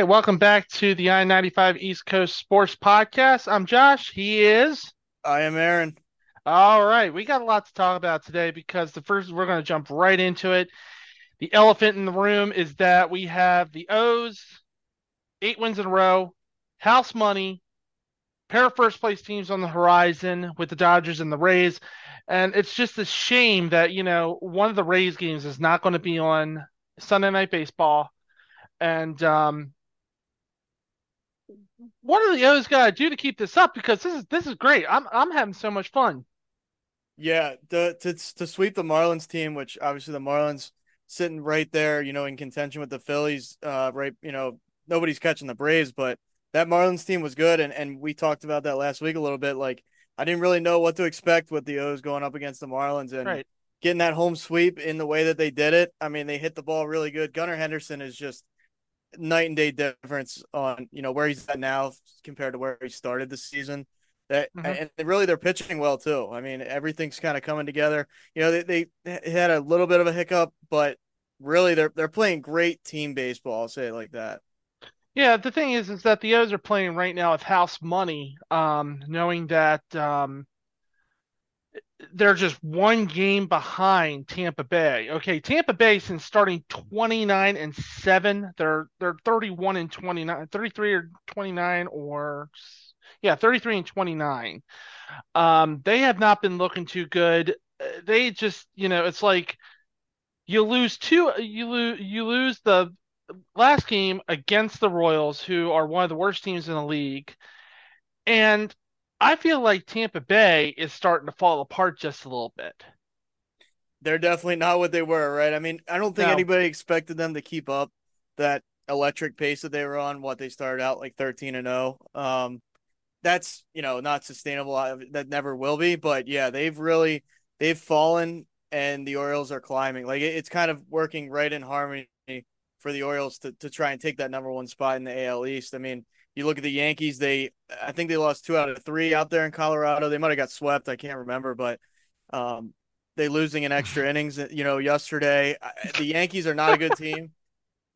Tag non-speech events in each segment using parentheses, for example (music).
right, welcome back to the I 95 East Coast Sports Podcast. I'm Josh. He is. I am Aaron. All right, we got a lot to talk about today because the first, we're going to jump right into it. The elephant in the room is that we have the O's, eight wins in a row, house money, pair of first place teams on the horizon with the Dodgers and the Rays. And it's just a shame that, you know, one of the Rays games is not going to be on Sunday Night Baseball. And um, what are the O's got to do to keep this up? Because this is this is great. I'm I'm having so much fun. Yeah, the to to sweep the Marlins team, which obviously the Marlins sitting right there, you know, in contention with the Phillies. Uh, right, you know, nobody's catching the Braves, but that Marlins team was good, and and we talked about that last week a little bit. Like I didn't really know what to expect with the O's going up against the Marlins, and right. getting that home sweep in the way that they did it. I mean, they hit the ball really good. Gunnar Henderson is just night and day difference on you know where he's at now compared to where he started the season. That mm-hmm. and really they're pitching well too. I mean everything's kind of coming together. You know they, they had a little bit of a hiccup, but really they're they're playing great team baseball. I'll say it like that. Yeah, the thing is, is that the O's are playing right now with house money, um, knowing that um, they're just one game behind Tampa Bay. Okay, Tampa Bay since starting 29 and 7, they're they're 31 and 29, 33 or 29 or yeah, 33 and 29. Um they have not been looking too good. They just, you know, it's like you lose two you lose you lose the last game against the Royals who are one of the worst teams in the league. And I feel like Tampa Bay is starting to fall apart just a little bit. They're definitely not what they were, right? I mean, I don't think no. anybody expected them to keep up that electric pace that they were on. What they started out like thirteen and zero. Oh. Um, that's you know not sustainable. That never will be. But yeah, they've really they've fallen, and the Orioles are climbing. Like it's kind of working right in harmony for the Orioles to to try and take that number one spot in the AL East. I mean, you look at the Yankees; they I think they lost two out of three out there in Colorado. They might have got swept. I can't remember, but um, they losing in extra (laughs) innings. You know, yesterday the Yankees are not a good team.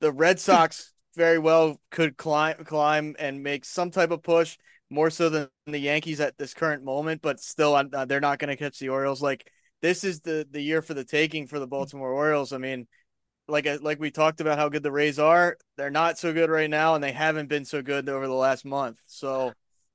The Red Sox very well could climb climb and make some type of push more so than the Yankees at this current moment, but still uh, they're not going to catch the Orioles. Like this is the the year for the taking for the Baltimore Orioles. I mean, like uh, like we talked about how good the Rays are, they're not so good right now, and they haven't been so good over the last month. So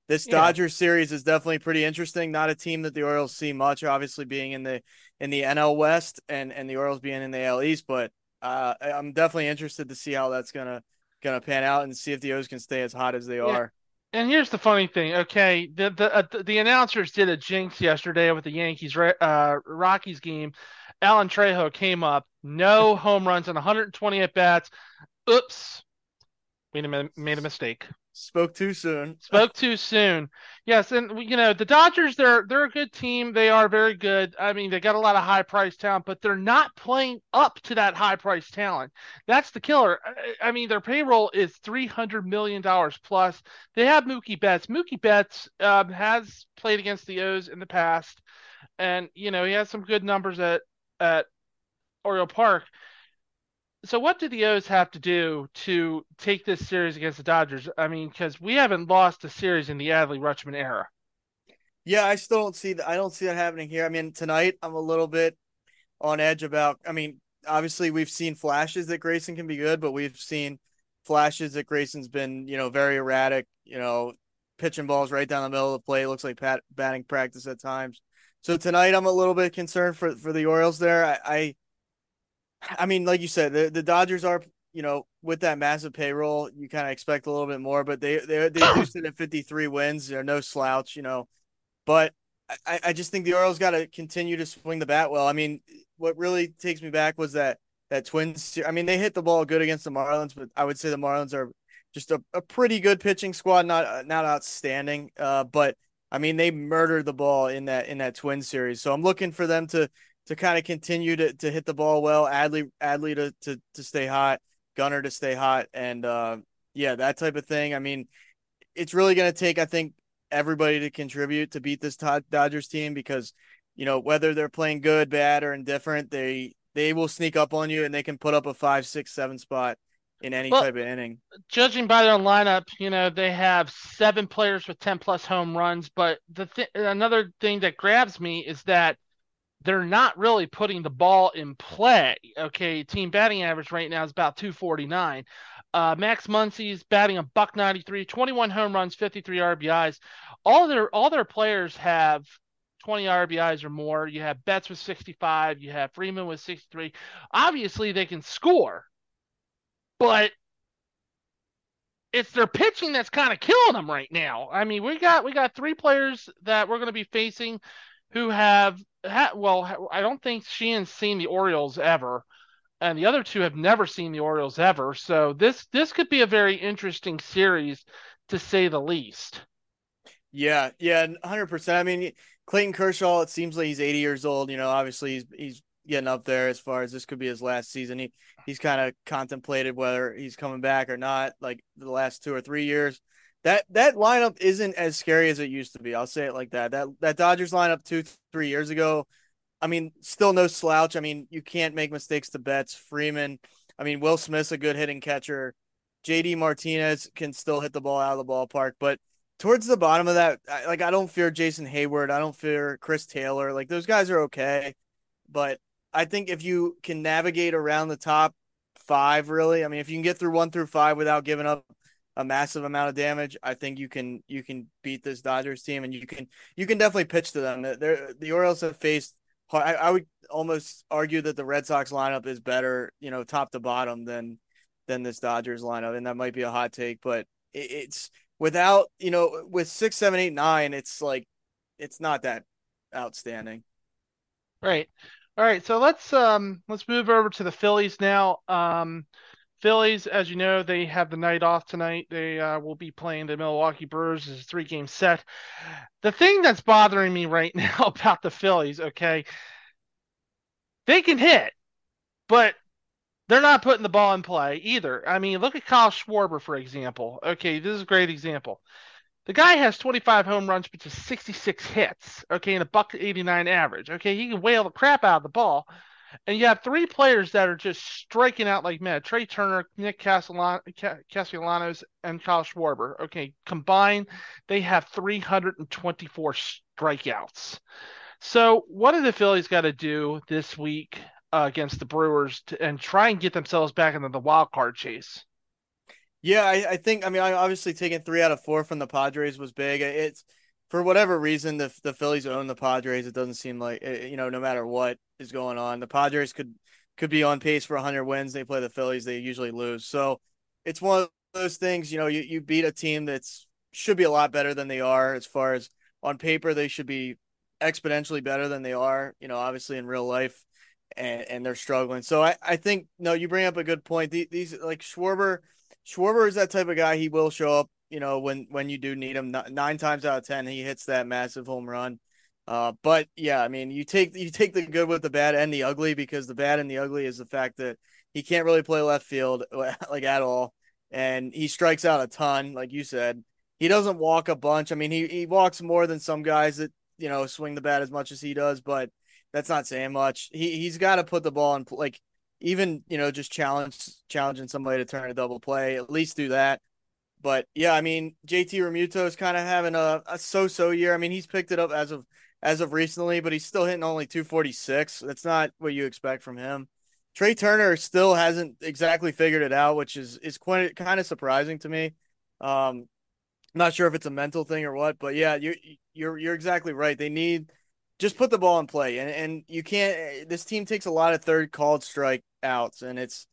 this yeah. Dodgers series is definitely pretty interesting. Not a team that the Orioles see much, obviously being in the in the NL West and and the Orioles being in the AL East, but uh, I'm definitely interested to see how that's gonna gonna pan out and see if the O's can stay as hot as they yeah. are. And here's the funny thing, okay? The the uh, the announcers did a jinx yesterday with the Yankees uh, Rockies game. Alan Trejo came up, no home runs and 120 at bats. Oops, made a made a mistake. Spoke too soon. (laughs) Spoke too soon. Yes, and you know the Dodgers. They're they're a good team. They are very good. I mean, they got a lot of high price talent, but they're not playing up to that high price talent. That's the killer. I, I mean, their payroll is three hundred million dollars plus. They have Mookie Betts. Mookie Betts um, has played against the O's in the past, and you know he has some good numbers at at Oriole Park so what do the O's have to do to take this series against the Dodgers? I mean, because we haven't lost a series in the Adley Rutschman era. Yeah, I still don't see that. I don't see that happening here. I mean, tonight I'm a little bit on edge about. I mean, obviously we've seen flashes that Grayson can be good, but we've seen flashes that Grayson's been, you know, very erratic. You know, pitching balls right down the middle of the plate. Looks like pat, batting practice at times. So tonight I'm a little bit concerned for for the Orioles. There, I, I I mean, like you said, the, the Dodgers are, you know, with that massive payroll, you kind of expect a little bit more, but they they they do sit at 53 wins. They're no slouch, you know. But I, I just think the Orioles got to continue to swing the bat well. I mean, what really takes me back was that that Twins. I mean, they hit the ball good against the Marlins, but I would say the Marlins are just a, a pretty good pitching squad, not not outstanding. Uh, but I mean, they murdered the ball in that in that Twin series. So I'm looking for them to to kind of continue to, to hit the ball well. Adley Adley to, to to stay hot, Gunner to stay hot, and uh, yeah, that type of thing. I mean, it's really going to take, I think, everybody to contribute to beat this Dodgers team because you know whether they're playing good, bad, or indifferent, they they will sneak up on you and they can put up a five, six, seven spot in any well, type of inning. Judging by their lineup, you know they have seven players with ten plus home runs. But the th- another thing that grabs me is that they're not really putting the ball in play. Okay, team batting average right now is about 249. Uh, Max Muncy's batting a buck 93, 21 home runs, 53 RBIs. All their all their players have 20 RBIs or more. You have Betts with 65. You have Freeman with 63. Obviously, they can score, but it's their pitching that's kind of killing them right now. I mean, we got we got three players that we're going to be facing who have ha- well, I don't think she Sheehan's seen the Orioles ever and the other two have never seen the Orioles ever. So this this could be a very interesting series to say the least. Yeah, yeah, hundred percent. I mean, Clayton Kershaw. It seems like he's eighty years old. You know, obviously he's he's getting up there as far as this could be his last season. He he's kind of contemplated whether he's coming back or not. Like the last two or three years, that that lineup isn't as scary as it used to be. I'll say it like that. That that Dodgers lineup two three years ago I mean, still no slouch. I mean, you can't make mistakes to Betts. Freeman. I mean, Will Smith's a good hitting catcher. JD Martinez can still hit the ball out of the ballpark, but towards the bottom of that, like I don't fear Jason Heyward, I don't fear Chris Taylor. Like those guys are okay, but I think if you can navigate around the top five, really, I mean, if you can get through one through five without giving up a massive amount of damage, I think you can you can beat this Dodgers team, and you can you can definitely pitch to them. They're, the Orioles have faced I, I would almost argue that the Red Sox lineup is better, you know, top to bottom than than this Dodgers lineup, and that might be a hot take, but it, it's without you know with six, seven, eight, nine, it's like it's not that outstanding. Right. All right. So let's um let's move over to the Phillies now. Um, Phillies, as you know, they have the night off tonight. They uh, will be playing the Milwaukee Brewers as a three game set. The thing that's bothering me right (laughs) now about the Phillies, okay, they can hit, but they're not putting the ball in play either. I mean, look at Kyle Schwarber, for example. Okay, this is a great example. The guy has 25 home runs, but just 66 hits, okay, and a buck 89 average. Okay, he can whale the crap out of the ball and you have three players that are just striking out like mad. Trea Turner, Nick Castellanos, and Kyle Schwarber. Okay, combined, they have 324 strikeouts. So, what do the Phillies got to do this week uh, against the Brewers to, and try and get themselves back into the wild card chase? Yeah, I, I think. I mean, obviously taking three out of four from the Padres was big. It's for whatever reason the the Phillies own the Padres. It doesn't seem like eh, you know no matter what is going on, the Padres could could be on pace for 100 wins. They play the Phillies, they usually lose. So it's one of those things. You know, you you beat a team that's should be a lot better than they are as far as on paper they should be exponentially better than they are. You know, obviously in real life. And, and they're struggling. So I, I think no, you bring up a good point. These, these like Schwarber, Schwarber is that type of guy. He will show up you know, when when you do need him. Nine times out of ten, he hits that massive home run. Uh, but yeah, I mean, you take you take the good with the bad and the ugly because the bad and the ugly is the fact that he can't really play left field (laughs) like at all, and he strikes out a ton, like you said. He doesn't walk a bunch. I mean, he he walks more than some guys that you know swing the bat as much as he does, but that's not saying much. He he's got to put the ball in like even you know just challenge challenging somebody to turn a double play. At least do that. But yeah, I mean, JT Realmuto is kind of having a, a so-so year. I mean, he's picked it up as of as of recently, but he's still hitting only 246. That's not what you expect from him. Trea Turner still hasn't exactly figured it out, which is is quite kind of surprising to me. Um, not sure if it's a mental thing or what, but yeah, you you're you're exactly right. They need just put the ball in play, and and you can't. This team takes a lot of third called strike outs, and it's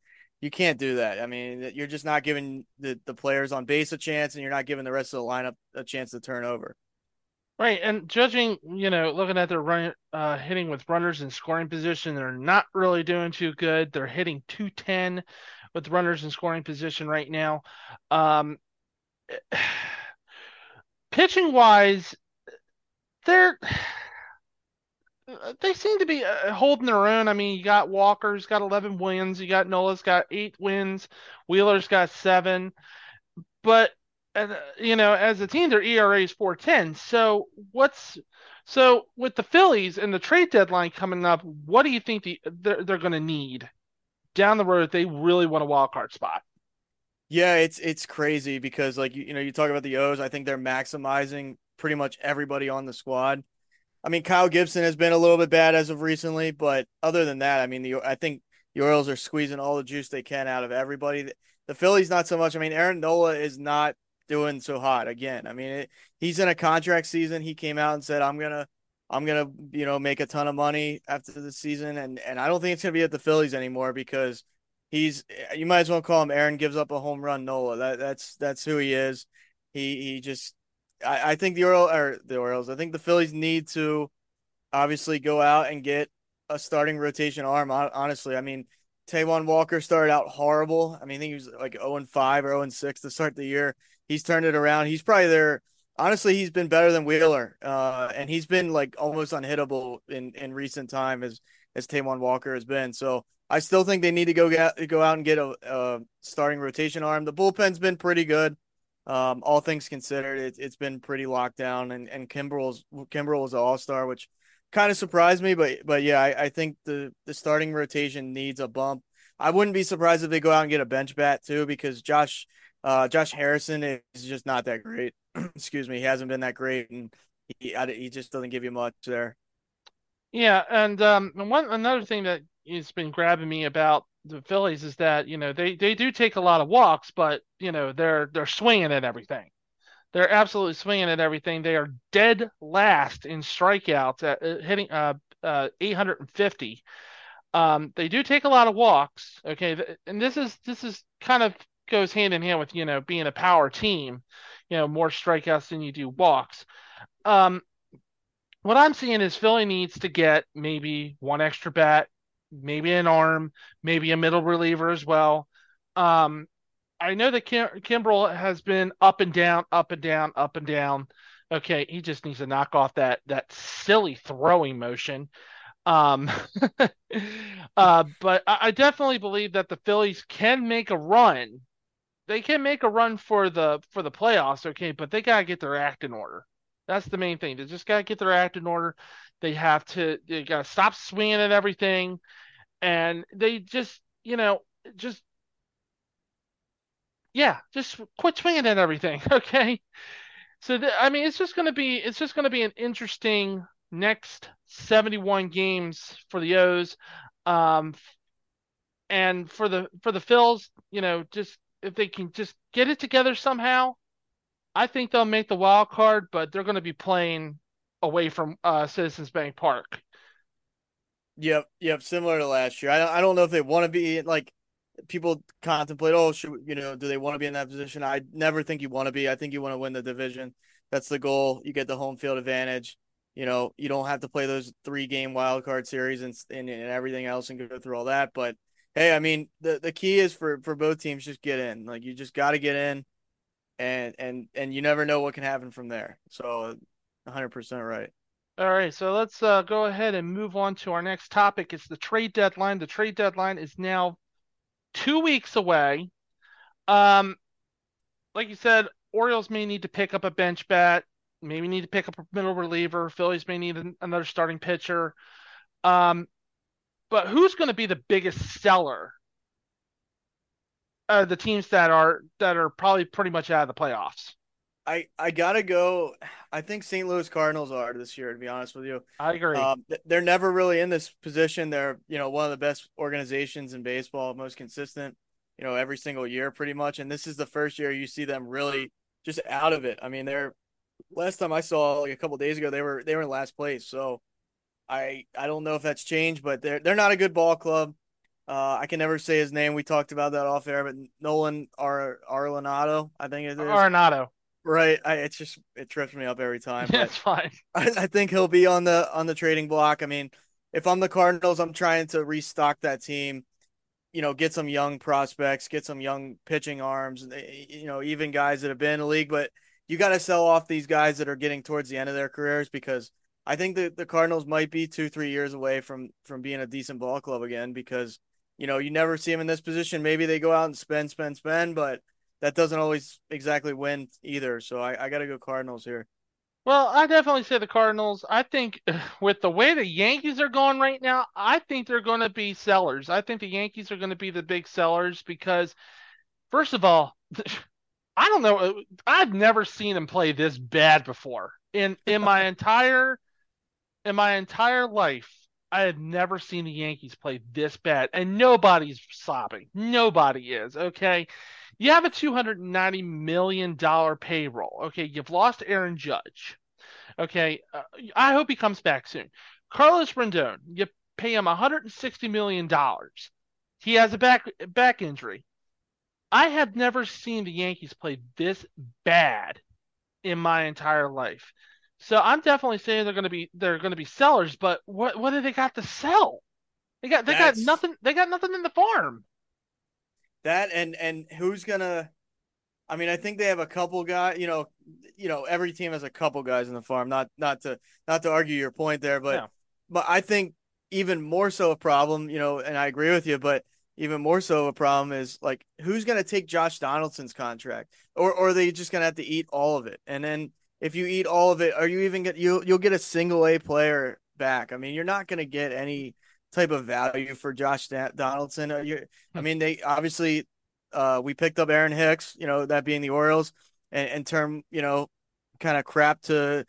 you can't do that. I mean, you're just not giving the, the players on base a chance, and you're not giving the rest of the lineup a chance to turn over. Right, and judging, you know, looking at their run, uh, hitting with runners in scoring position, they're not really doing too good. They're hitting 210 with runners in scoring position right now. Um, (sighs) pitching wise, they're they seem to be uh, holding their own. I mean, you got Walker's got 11 wins, you got Nola's got eight wins, Wheeler's got seven, but uh, you know, as a team, their ERA is 4.10. So what's so with the Phillies and the trade deadline coming up? What do you think the, they're, they're going to need down the road if they really want a wild card spot? Yeah, it's it's crazy because like you, you know you talk about the O's. I think they're maximizing pretty much everybody on the squad. I mean, Kyle Gibson has been a little bit bad as of recently, but other than that, I mean, the I think the Orioles are squeezing all the juice they can out of everybody. The Phillies not so much. I mean, Aaron Nola is not doing so hot again. I mean, it, he's in a contract season. He came out and said, "I'm gonna, I'm gonna, you know, make a ton of money after the season," and and I don't think it's gonna be at the Phillies anymore because he's. You might as well call him Aaron gives up a home run Nola. That that's that's who he is. He he just. I, I think the Orioles or the Orioles. I think the Phillies need to obviously go out and get a starting rotation arm. Honestly, I mean, Taijuan Walker started out horrible. I mean, I think he was like 0 and 5 or 0 and 6 to start the year. He's turned it around. He's probably there. Honestly, he's been better than Wheeler, uh, and he's been like almost unhittable in, in recent time as as Taijuan Walker has been. So I still think they need to go get go out and get a, a starting rotation arm. The bullpen's been pretty good, um, all things considered. It, has been pretty locked down, and and Kimbrel's Kimbrel was an all star, which kind of surprised me, but but yeah, I, I think the the starting rotation needs a bump. I wouldn't be surprised if they go out and get a bench bat too, because Josh uh, Josh Harrison is just not that great. (clears throat) Excuse me, he hasn't been that great, and he he just doesn't give you much there. Yeah, and um, one another thing that has been grabbing me about the Phillies is that you know they they do take a lot of walks, but you know they're they're swinging at everything. They're absolutely swinging at everything. They are dead last in strikeouts at uh, hitting uh, uh, 850. Um, they do take a lot of walks. Okay, and this is this is kind of goes hand in hand with you know being a power team. You know, more strikeouts than you do walks. Um, what I'm seeing is Philly needs to get maybe one extra bat, maybe an arm, maybe a middle reliever as well. Um, I know that Kim- Kimbrel has been up and down, up and down, up and down. Okay, he just needs to knock off that that silly throwing motion. Um, (laughs) uh, but I, I definitely believe that the Phillies can make a run. They can make a run for the for the playoffs, okay, but they gotta get their act in order. That's the main thing. They just gotta get their act in order. They have to. They gotta stop swinging at everything, and they just, you know, just yeah, just quit swinging at everything, (laughs) okay? So I mean, it's just gonna be it's just gonna be an interesting next 71 games for the O's, um, and for the for the Phils, you know, just if they can just get it together somehow, I think they'll make the wild card, but they're going to be playing away from uh, Citizens Bank Park. Yep, yep, similar to last year. I I don't know if they want to be like people contemplate, oh, should you know, do they want to be in that position? I never think you want to be. I think you want to win the division. That's the goal. You get the home field advantage. You know, you don't have to play those three game wild card series and, and, and everything else and go through all that. But hey, I mean, the the key is for for both teams just get in. Like you just got to get in, and and and you never know what can happen from there. So, 100 percent right. All right, so let's uh, go ahead and move on to our next topic. It's the trade deadline. The trade deadline is now two weeks away. Um, like you said, Orioles may need to pick up a bench bat, maybe need to pick up a middle reliever. Phillies may need another starting pitcher. Um, but who's going to be the biggest seller? Uh, the teams that are that are probably pretty much out of the playoffs. I I gotta go. I think St. Louis Cardinals are this year. To be honest with you, I agree. Um, they're never really in this position. They're you know one of the best organizations in baseball, most consistent. You know every single year, pretty much. And this is the first year you see them really just out of it. I mean, they're last time I saw like a couple days ago, they were they were in last place. So I I don't know if that's changed, but they're they're not a good ball club. Uh, I can never say his name. We talked about that off air, but Nolan Ar Arenado, I think it is. Arenado. Right. I, it's just it trips me up every time. (laughs) That's fine. I, I think he'll be on the on the trading block. I mean, if I'm the Cardinals, I'm trying to restock that team. You know, get some young prospects, get some young pitching arms. Eh, you know, even guys that have been in the league. But you got to sell off these guys that are getting towards the end of their careers because I think that the Cardinals might be two, three years away from from being a decent ball club again. Because you know, you never see them in this position. Maybe they go out and spend, spend, spend, but that doesn't always exactly win either. So I, I got to go Cardinals here. Well, I definitely say the Cardinals. I think (sighs) with the way the Yankees are going right now, I think they're going to be sellers. I think the Yankees are going to be the big sellers because, first of all, (laughs) I don't know. Uh, I've never seen him play this bad before. In in my (laughs) entire in my entire life, I have never seen the Yankees play this bad, and nobody's sobbing. Nobody is. Okay, you have a two hundred ninety million dollar payroll. Okay, you've lost Aaron Judge. Okay, uh, I hope he comes back soon. Carlos Rodon, you pay him one hundred and sixty million dollars. He has a back back injury. I have never seen the Yankees play this bad in my entire life. So I'm definitely saying they're going to be they're going to be sellers, but what what do they got to sell? They got they That's, got nothing. They got nothing in the farm. That and and who's gonna? I mean, I think they have a couple guys. You know, you know, every team has a couple guys in the farm. Not not to not to argue your point there, but but I think even more so a problem. You know, and I agree with you, but even more so a problem is like who's going to take Josh Donaldson's contract, or, or are they just going to have to eat all of it? And then if you eat all of it, are you even get you you'll get a single A player back? I mean, you're not going to get any type of value for Josh Donaldson. You, I hmm. mean, they obviously uh, we picked up Aaron Hicks, you know, that being the Orioles, and, and term, you know, kind of crap to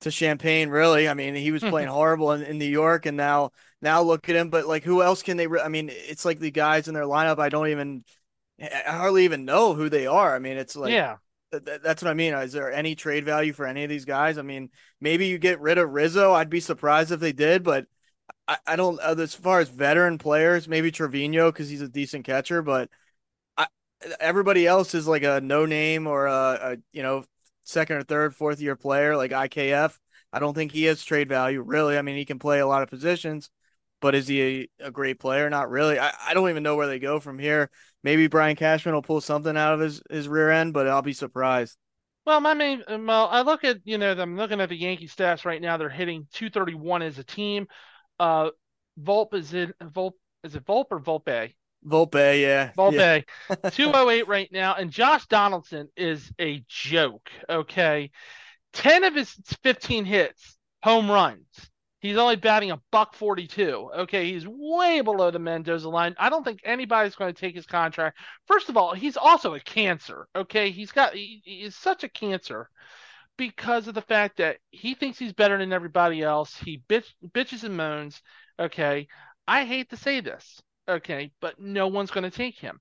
to Champagne. Really, I mean, he was playing horrible in, in New York, and now now look at him. But like, who else can they? Re- I mean, it's like the guys in their lineup. I don't even, I hardly even know who they are. I mean, it's like, yeah, that's what I mean. Is there any trade value for any of these guys? I mean, maybe you get rid of Rizzo. I'd be surprised if they did, but I, I don't. Uh, as far as veteran players, maybe Trevino because he's a decent catcher, but I, everybody else is like a no name or a, a you know second or third, fourth year player like IKF. I don't think he has trade value really. I mean, he can play a lot of positions, but is he a, a great player? Not really. I, I don't even know where they go from here. Maybe Brian Cashman will pull something out of his, his rear end, but I'll be surprised. Well, my main, well, I look at, you know, I'm looking at the Yankee stats right now. They're hitting 231 as a team. Uh, Volpe is in Volpe, is it Volpe or Volpe? Volpe, yeah. Volpe. Yeah. (laughs) 208 right now. And Josh Donaldson is a joke. Okay. 10 of his 15 hits, home runs. He's only batting a buck 42. Okay, he's way below the Mendoza line. I don't think anybody's going to take his contract. First of all, he's also a cancer. Okay, he's got he, he's such a cancer because of the fact that he thinks he's better than everybody else. He bitch, bitches and moans. Okay, I hate to say this. Okay, but no one's going to take him.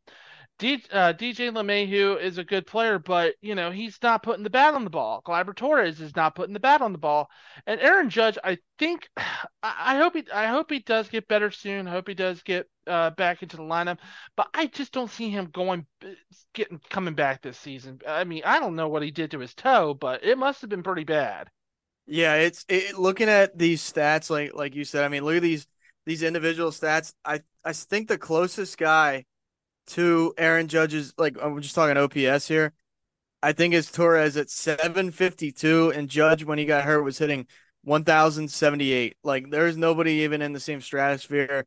D, uh, DJ LeMahieu is a good player, but you know he's not putting the bat on the ball. Gleyber Torres is not putting the bat on the ball, and Aaron Judge, I think, (sighs) I, hope he, I hope he does get better soon. I hope he does get uh, back into the lineup, but I just don't see him going, getting coming back this season. I mean, I don't know what he did to his toe, but it must have been pretty bad. Yeah, it's it, looking at these stats, like like you said. I mean, look at these these individual stats. I I think the closest guy to Aaron Judge's like I'm just talking OPS here. I think it's Torres at 752 and Judge when he got hurt was hitting 1078. Like there's nobody even in the same stratosphere.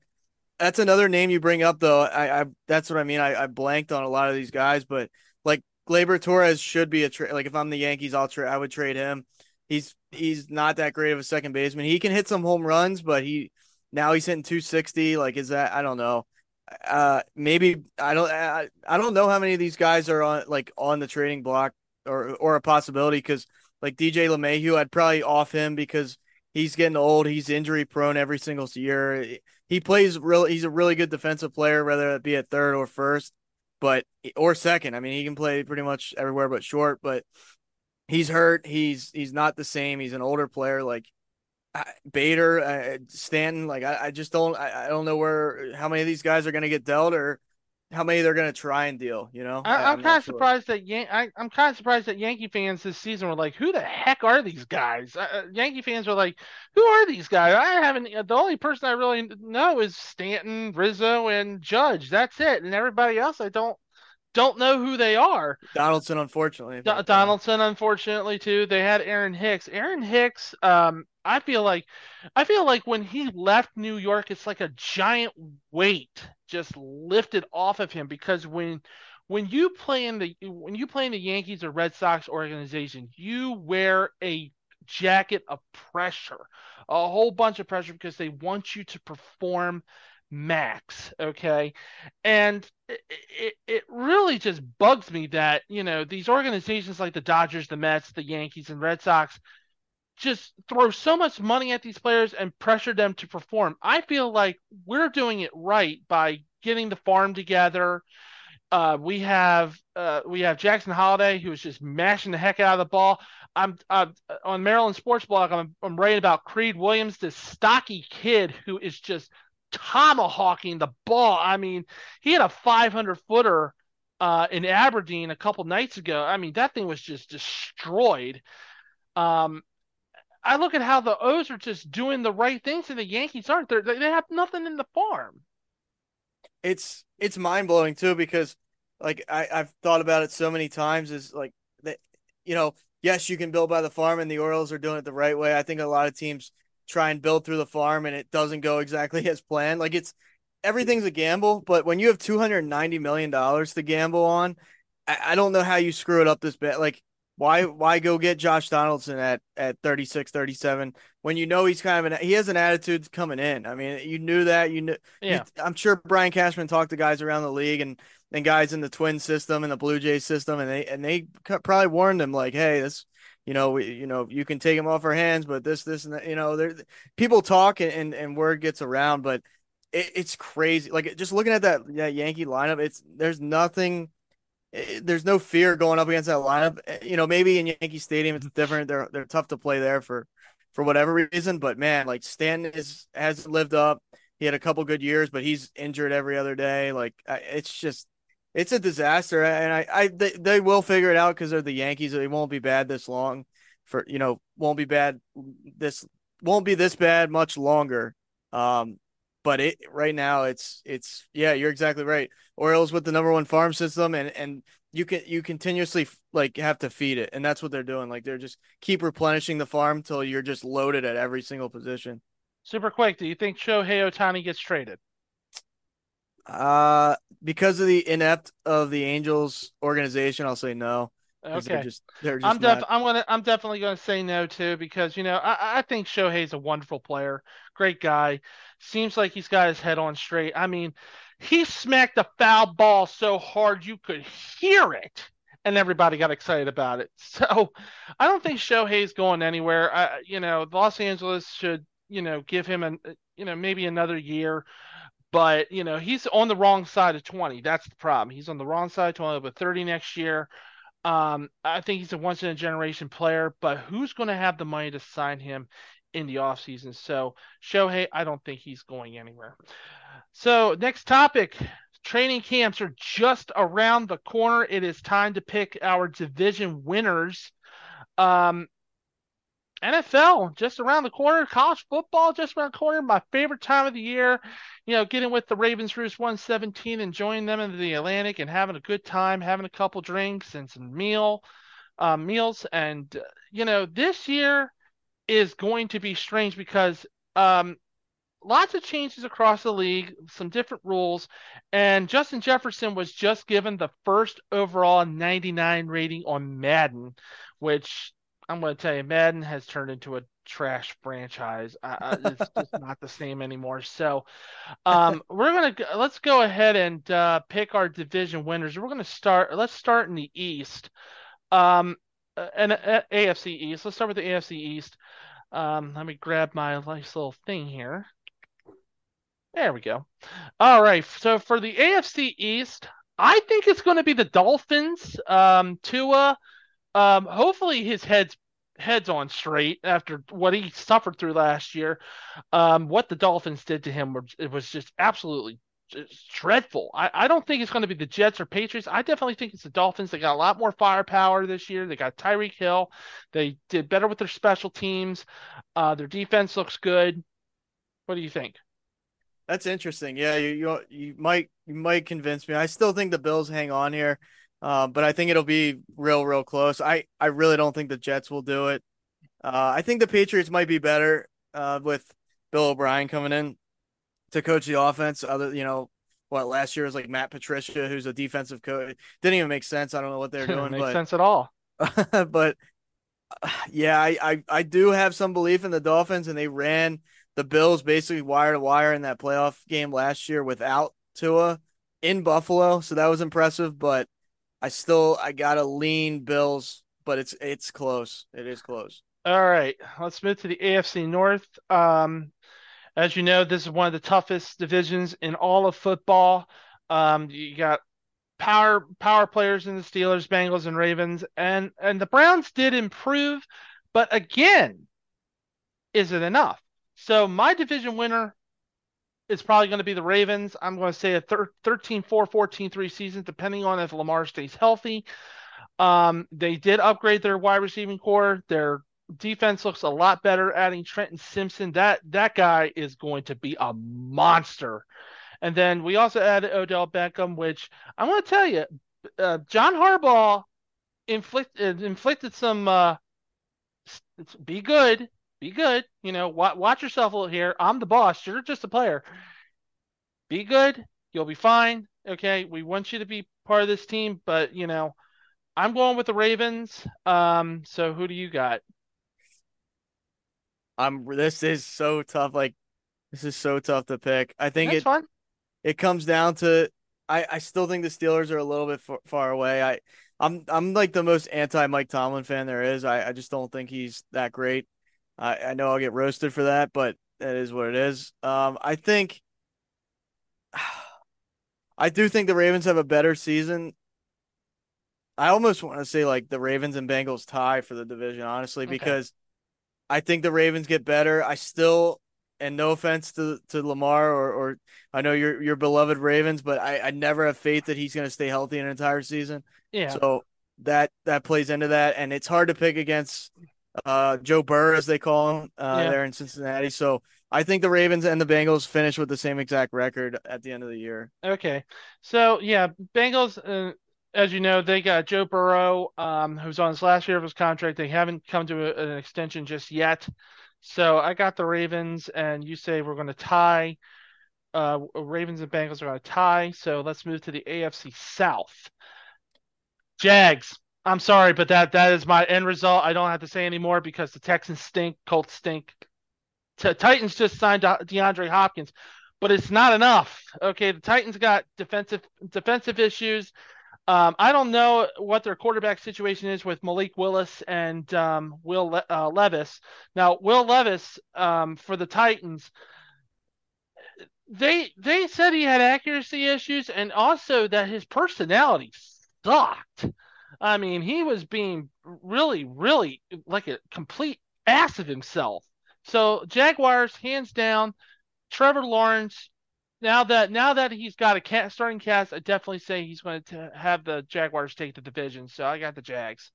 That's another name you bring up though. I, I that's what I mean. I, I blanked on a lot of these guys, but like Gleyber Torres should be a trade. Like if I'm the Yankees, I'll trade. I would trade him. He's he's not that great of a second baseman. He can hit some home runs, but he now he's hitting 260. Like is that I don't know uh maybe I don't I, I don't know how many of these guys are on like on the trading block or or a possibility because like DJ LeMahieu I'd probably off him because he's getting old. He's injury prone every single year. He plays real he's a really good defensive player whether it be at third or first but or second. I mean he can play pretty much everywhere but short but he's hurt. He's he's not the same. He's an older player. Like Bader, uh, Stanton, like I, I just don't, I, I, don't know where how many of these guys are going to get dealt or how many they're going to try and deal. You know, I, am kind of sure. surprised that Yan- I, am kind of surprised that Yankee fans this season were like, "Who the heck are these guys?" Uh, uh Yankee fans were like, "Who are these guys?" I haven't. The only person I really know is Stanton, Rizzo, and Judge. That's it, and everybody else I don't don't know who they are. Donaldson, unfortunately. D- Donaldson, unfortunately, too. They had Aaron Hicks. Aaron Hicks, um, I feel like, I feel like when he left New York, it's like a giant weight just lifted off of him because when, when you play in the when you play in the Yankees or Red Sox organization, you wear a jacket of pressure, a whole bunch of pressure because they want you to perform max. Okay. And it, it, really just bugs me that, you know, these organizations like the Dodgers, the Mets, the Yankees, and Red Sox just throw so much money at these players and pressure them to perform. I feel like we're doing it right by getting the farm together. Uh, we have uh, we have Jackson Holliday who is just mashing the heck out of the ball. I'm uh, on Maryland Sports Blog. I'm, I'm writing about Creed Willems, this stocky kid who is just tomahawking the ball. I mean, he had a 500 footer uh, in Aberdeen a couple nights ago. I mean, that thing was just destroyed. Um, I look at how the O's are just doing the right things, and the Yankees aren't. They're, they have nothing in the farm. It's it's mind blowing too because like I I've thought about it so many times. Is like that you know yes you can build by the farm, and the Orioles are doing it the right way. I think a lot of teams try and build through the farm, and it doesn't go exactly (laughs) as planned. Like it's everything's a gamble, but when you have two hundred ninety million dollars to gamble on, I, I don't know how you screw it up this bad. Like why why go get Josh Donaldson at at 36, 37 when you know he's kind of an he has an attitude coming in. I mean, you knew that. You knew yeah. You, I'm sure Brian Cashman talked to guys around the league and and guys in the Twin system and the Blue Jays system and they and they probably warned him like, "Hey, this you know, we, you know, you can take him off our hands, but this, this, and that, you know, there, people talk and, and, and word gets around, but it, it's crazy. Like just looking at that, that Yankee lineup, it's there's nothing there's no fear going up against that lineup. Eh, you know, maybe in Yankee Stadium it's different. They're they're tough to play there for for whatever reason. But man, like Stanton is hasn't lived up. He had a couple good years, but he's injured every other day. Like it's just it's a disaster. And I I they, they will figure it out because they're the Yankees. They won't be bad this long. For you know, won't be bad this won't be this bad much longer. Um, but it right now it's it's yeah you're exactly right. Orioles with the number one farm system and and you can you continuously like have to feed it and that's what they're doing. Like they're just keep replenishing the farm till you're just loaded at every single position. Super quick do you think shohei ohtani gets traded? Uh because of the inept of the angels organization i'll say no Okay. They're just, they're just I'm def- not... I'm gonna I'm definitely gonna say no too because you know I, I think Shohei's a wonderful player, great guy. Seems like he's got his head on straight. I mean, he smacked a foul ball so hard you could hear it, and everybody got excited about it. (laughs) So I don't think Shohei's going anywhere. I, you know, Los Angeles should you know give him an you know maybe another year. But you know he's on the wrong side of 20. That's the problem. He's on the wrong side of 20. But 30 next year, um, I think he's a once in a generation player, but who's going to have the money to sign him in the offseason? So, Shohei, I don't think he's going anywhere. So, next topic training camps are just around the corner. It is time to pick our division winners. Um, NFL just around the corner, college football just around the corner. My favorite time of the year, you know, getting with the Ravens Roost 117 and joining them into the Atlantic and having a good time, having a couple drinks and some meal uh, meals. And you know, this year is going to be strange because um, lots of changes across the league, some different rules, and Justin Jefferson was just given the first overall 99 rating on Madden, which I'm going to tell you, Madden has turned into a trash franchise. Uh, it's just (laughs) not the same anymore. So, um, we're gonna let's go ahead and uh, pick our division winners. We're gonna start. Let's start in the East. Um, uh, and uh, AFC East. Let's start with the AFC East. Um, let me grab my nice little thing here. There we go. All right. So for the AFC East, I think it's going to be the Dolphins. Um, Tua um, hopefully his head's head's on straight after what he suffered through last year. Um, what the Dolphins did to him was it was just absolutely just dreadful. I, I don't think it's going to be the Jets or Patriots. I definitely think it's the Dolphins. They got a lot more firepower this year. They got Tyreek Hill. They did better with their special teams. Uh, their defense looks good. What do you think? That's interesting. Yeah, you, you you might you might convince me. I still think the Bills hang on here. Uh, but I think it'll be real, real close. I, I really don't think the Jets will do it. Uh, I think the Patriots might be better uh, with Bill O'Brien coming in to coach the offense. Other, you know, what last year was like Matt Patricia, who's a defensive coach. Didn't even make sense. I don't know what they're (laughs) doing. Makes sense at all. (laughs) but (sighs) yeah, I, I I do have some belief in the Dolphins, and they ran the Bills basically wire to wire in that playoff game last year without Tua in Buffalo, so that was impressive. But I still I gotta lean Bills, but it's it's close. It is close. All right, let's move to the AFC North. Um, as you know, this is one of the toughest divisions in all of football. Um, you got power power players in the Steelers, Bengals, and Ravens, and and the Browns did improve, but again, is it enough? So my division winner is probably going to be the Ravens. I'm going to say a 13 4, 14 3 season, depending on if Lamar stays healthy. Um, they did upgrade their wide receiving core. Their defense looks a lot better. Adding Trenton Simpson, that that guy is going to be a monster. And then we also added Odell Beckham, which I'm going to tell you, uh, John Harbaugh inflicted inflicted some. Uh, be good, be good. You know, watch, watch yourself a little here. I'm the boss. You're just a player. Be good. You'll be fine. Okay, we want you to be part of this team, but you know, I'm going with the Ravens. Um, so who do you got? I'm. This is so tough. Like, this is so tough to pick. I think That's it. Fun. It comes down to. I I still think the Steelers are a little bit far, far away. I I'm I'm like the most anti Mike Tomlin fan there is. I I just don't think he's that great. I I know I'll get roasted for that, but that is what it is. Um, I think. (sighs) I do think the Ravens have a better season. I almost want to say like the Ravens and Bengals tie for the division, honestly, okay. because I think the Ravens get better. I still, and no offense to, to Lamar or, or I know your your beloved Ravens, but I, I never have faith that he's going to stay healthy an entire season. Yeah. So that that plays into that, and it's hard to pick against uh, Joe Burr as they call him uh, yeah. there in Cincinnati. So I think the Ravens and the Bengals finish with the same exact record at the end of the year. Okay, so yeah, Bengals. Uh, as you know, they got Joe Burrow, um, who's on his last year of his contract. They haven't come to a, an extension just yet. So I got the Ravens, and you say we're going to tie. Uh, Ravens and Bengals are going to tie. So let's move to the AFC South. Jags. I'm sorry, but that that is my end result. I don't have to say anymore because the Texans stink, Colts stink. T- Titans just signed DeAndre Hopkins, but it's not enough. Okay, the Titans got defensive defensive issues. Um, I don't know what their quarterback situation is with Malik Willis and um, Will Le- uh, Levis. Now, Will Levis um, for the Titans, they they said he had accuracy issues and also that his personality sucked. I mean, he was being really, really like a complete ass of himself. So Jaguars, hands down, Trevor Lawrence. Now that now that he's got a starting cast, I definitely say he's going to have the Jaguars take the division. So I got the Jags.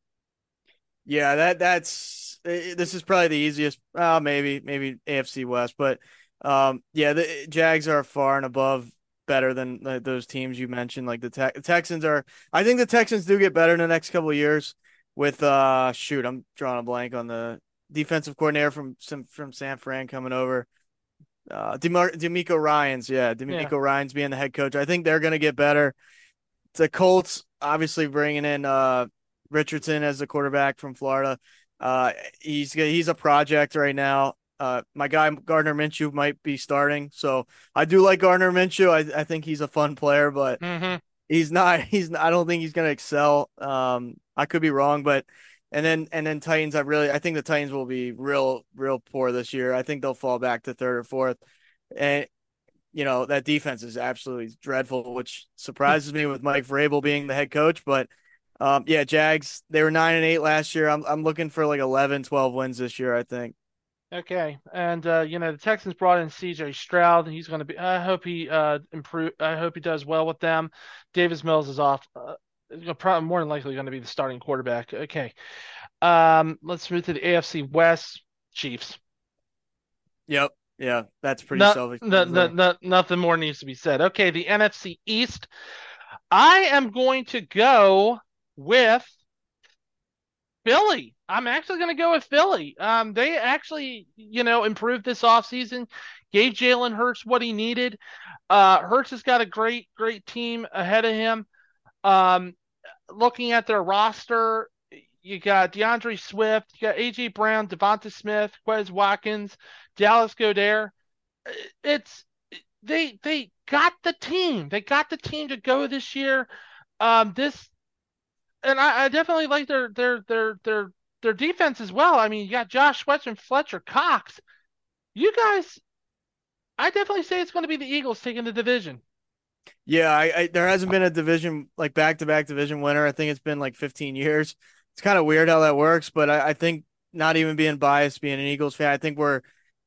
Yeah, that that's eh, this is probably the easiest. Uh, maybe maybe AFC West, but um, yeah, the Jags are far and above better than uh, those teams you mentioned. Like the, te- the, Texans are. I think the Texans do get better in the next couple of years. With uh, shoot, I'm drawing a blank on the defensive coordinator from from San Fran coming over. Uh, Demar- DeMeco Ryans, yeah, DeMeco yeah. Ryans being the head coach. I think they're going to get better. The Colts obviously bringing in uh Richardson as the quarterback from Florida. Uh, he's he's a project right now. Uh, my guy Gardner Minshew might be starting, so I do like Gardner Minshew. I, I think he's a fun player, but mm-hmm. he's not. (laughs) He's. I don't think he's going to excel. Um, I could be wrong, but and then and then Titans. I really. I think the Titans will be real, real poor this year. I think they'll fall back to third or fourth, and you know that defense is absolutely dreadful, which surprises me with Mike Vrabel being the head coach. But um, yeah, Jags. They were nine and eight last year. I'm I'm looking for like 11, 12 wins this year. I think. Okay, and uh, you know the Texans brought in C.J. Stroud. He's going to be. I hope he uh, improve. I hope he does well with them. Davis Mills is off. Uh, probably more than likely going to be the starting quarterback. Okay, um, let's move to the AFC West. Chiefs. Yep. Yeah, that's pretty no, selfish. No, no, nothing more needs to be said. Okay, the NFC East. I am going to go with Philly. I'm actually going to go with Philly. Um, they actually, you know, improved this offseason, gave Jalen Hurts what he needed. Uh, Hurts has got a great, great team ahead of him. Um, looking at their roster, you got D'Andre Swift, you got AJ Brown, Devonta Smith, Quez Watkins, Dallas Goedert. It's they they got the team. They got the team to go this year. Um, this and I, I definitely like their their their their their defense as well. I mean, you got Josh Sweat and Fletcher Cox. You guys, I definitely say it's going to be the Eagles taking the division. Yeah, I, I there hasn't been a division like back to back division winner. I think it's been like 15 years. It's kind of weird how that works, but I, I, think not even being biased, being an Eagles fan, I think we're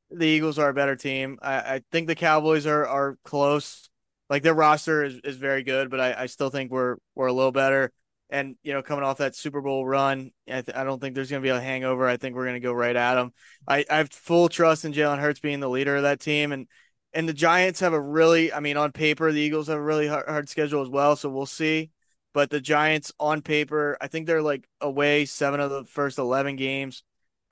the Eagles are a better team. I, I think the Cowboys are are close. Like their roster is, is very good, but I, I still think we're we're a little better. And you know, coming off that Super Bowl run, I, th- I don't think there's going to be a hangover. I think we're going to go right at them. I, I have full trust in Jalen Hurts being the leader of that team, and and the Giants have a really, I mean, on paper, the Eagles have a really hard, hard schedule as well. So we'll see. But the Giants on paper, I think they're like away seven of the first 11 games.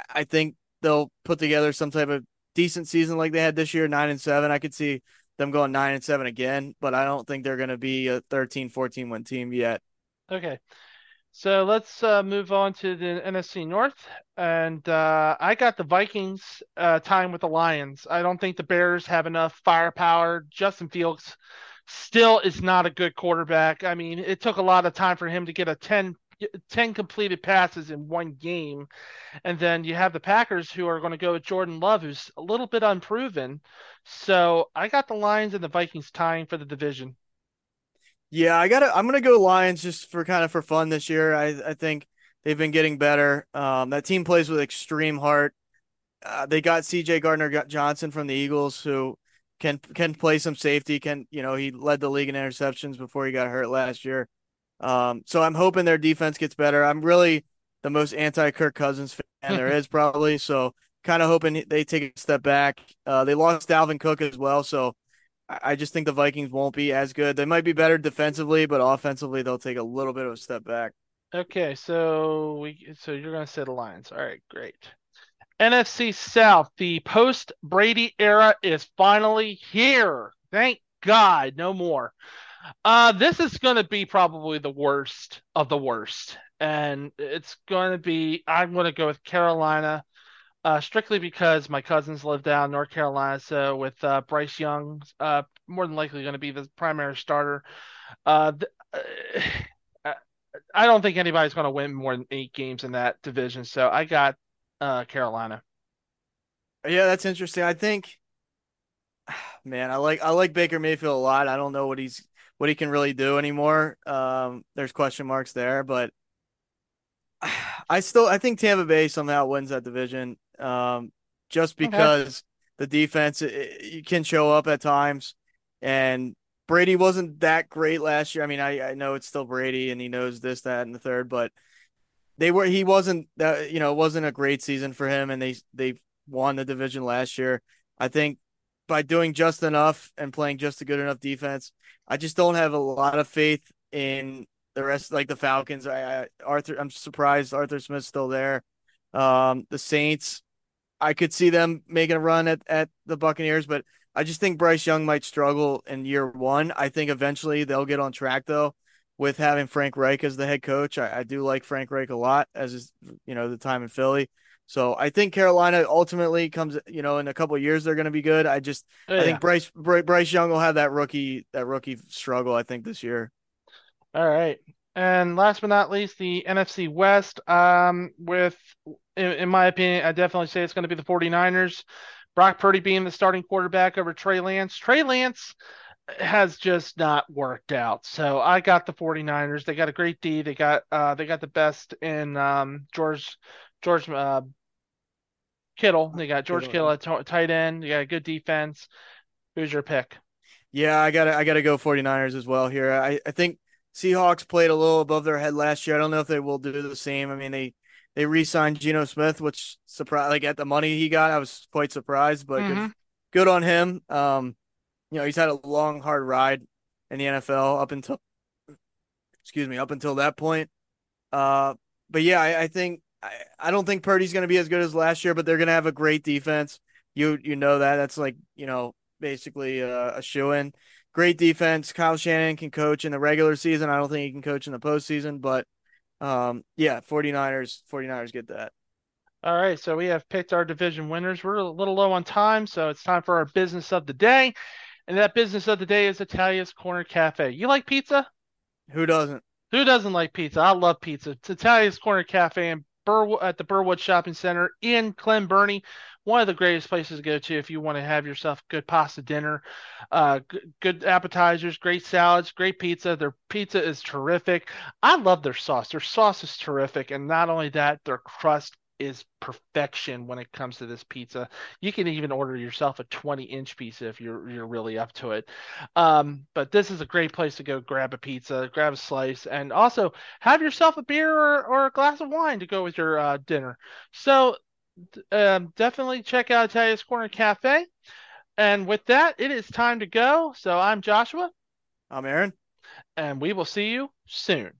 I think they'll put together some type of decent season like they had this year, nine and seven. I could see them going nine and seven again, but I don't think they're going to be a 13, 14 win team yet. Okay. So let's uh, move on to the NFC North, and uh, I got the Vikings uh, tying with the Lions. I don't think the Bears have enough firepower. Justin Fields still is not a good quarterback. I mean, it took a lot of time for him to get a 10, 10 completed passes in one game, and then you have the Packers who are going to go with Jordan Love, who's a little bit unproven. So I got the Lions and the Vikings tying for the division. Yeah, I gotta. I'm gonna go Lions just for kind of for fun this year. I I think they've been getting better. Um, that team plays with extreme heart. Uh, they got C.J. Gardner Johnson from the Eagles, who can can play some safety. Can you know he led the league in interceptions before he got hurt last year. Um, so I'm hoping their defense gets better. I'm really the most anti Kirk Cousins fan there (laughs) is probably. So kind of hoping they take a step back. Uh, they lost Dalvin Cook as well, so I just think the Vikings won't be as good. They might be better defensively, but offensively they'll take a little bit of a step back. Okay, so we so you're gonna say the Lions. All right, great. NFC South, the post Brady era is finally here. Thank God, no more. Uh, this is going to be probably the worst of the worst, and it's going to be. I'm going to go with Carolina uh, strictly because my cousins live down North Carolina. So with uh, Bryce Young, uh, more than likely going to be the primary starter. Uh, th- uh, (sighs) I don't think anybody's going to win more than eight games in that division. So I got uh, Carolina. Yeah, that's interesting. I think, (sighs) man, I like I like Baker Mayfield a lot. I don't know what he's what he can really do anymore. Um, there's question marks there, but (sighs) I still I think Tampa Bay somehow wins that division um, just because okay. the defense it, it can show up at times. And Brady wasn't that great last year. I mean, I, I know it's still Brady and he knows this, that, and the third, but they were he wasn't that you know, it wasn't a great season for him and they they won the division last year. I think by doing just enough and playing just a good enough defense, I just don't have a lot of faith in the rest like the Falcons. I, I Arthur I'm surprised Arthur Smith's still there. Um the Saints, I could see them making a run at, at the Buccaneers, but I just think Bryce Young might struggle in year one. I think eventually they'll get on track though with having Frank Reich as the head coach. I, I do like Frank Reich a lot as his, you know, the time in Philly. So I think Carolina ultimately comes, you know, in a couple years they're going to be good. I just oh, yeah. I think Bryce Bryce Young will have that rookie that rookie struggle. I think this year. All right, and last but not least, the NFC West. Um, with in, in my opinion, I definitely say it's going to be the 49ers. Brock Purdy being the starting quarterback over Trey Lance. Trey Lance has just not worked out. So I got the 49ers. They got a great D. They got uh they got the best in um George George uh Kittle. They got George Kittle, Kittle at tight end. They got a good defense. Who's your pick? Yeah, I got I got to go 49ers as well here. I I think Seahawks played a little above their head last year. I don't know if they will do the same. I mean, they they re-signed Geno Smith, which surprised like at the money he got, I was quite surprised, but mm-hmm. good, good on him. Um, you know, he's had a long, hard ride in the NFL up until excuse me, up until that point. Uh, but yeah, I, I think I, I don't think Purdy's going to be as good as last year, but they're going to have a great defense. You you know that that's like you know basically a, a shoe in. Great defense. Kyle Shanahan can coach in the regular season. I don't think he can coach in the postseason, but Um, yeah, 49ers, 49ers get that. All right, so we have picked our division winners. We're a little low on time, so it's time for our business of the day. And that business of the day is Italia's Corner Cafe. You like pizza? Who doesn't? Who doesn't like pizza? I love pizza. It's Italia's Corner Cafe in Bur- at the Burwood Shopping Center in Glen Burnie. One of the greatest places to go to if you want to have yourself good pasta dinner, uh, g- good appetizers, great salads, great pizza. Their pizza is terrific. I love their sauce. Their sauce is terrific, and not only that, their crust is perfection when it comes to this pizza. You can even order yourself a 20 inch pizza if you're you're really up to it. Um, but this is a great place to go grab a pizza, grab a slice, and also have yourself a beer or, or a glass of wine to go with your uh, dinner. So um, definitely check out Italia's Corner Cafe. And with that, it is time to go. So I'm Joshua. I'm Aaron. And we will see you soon.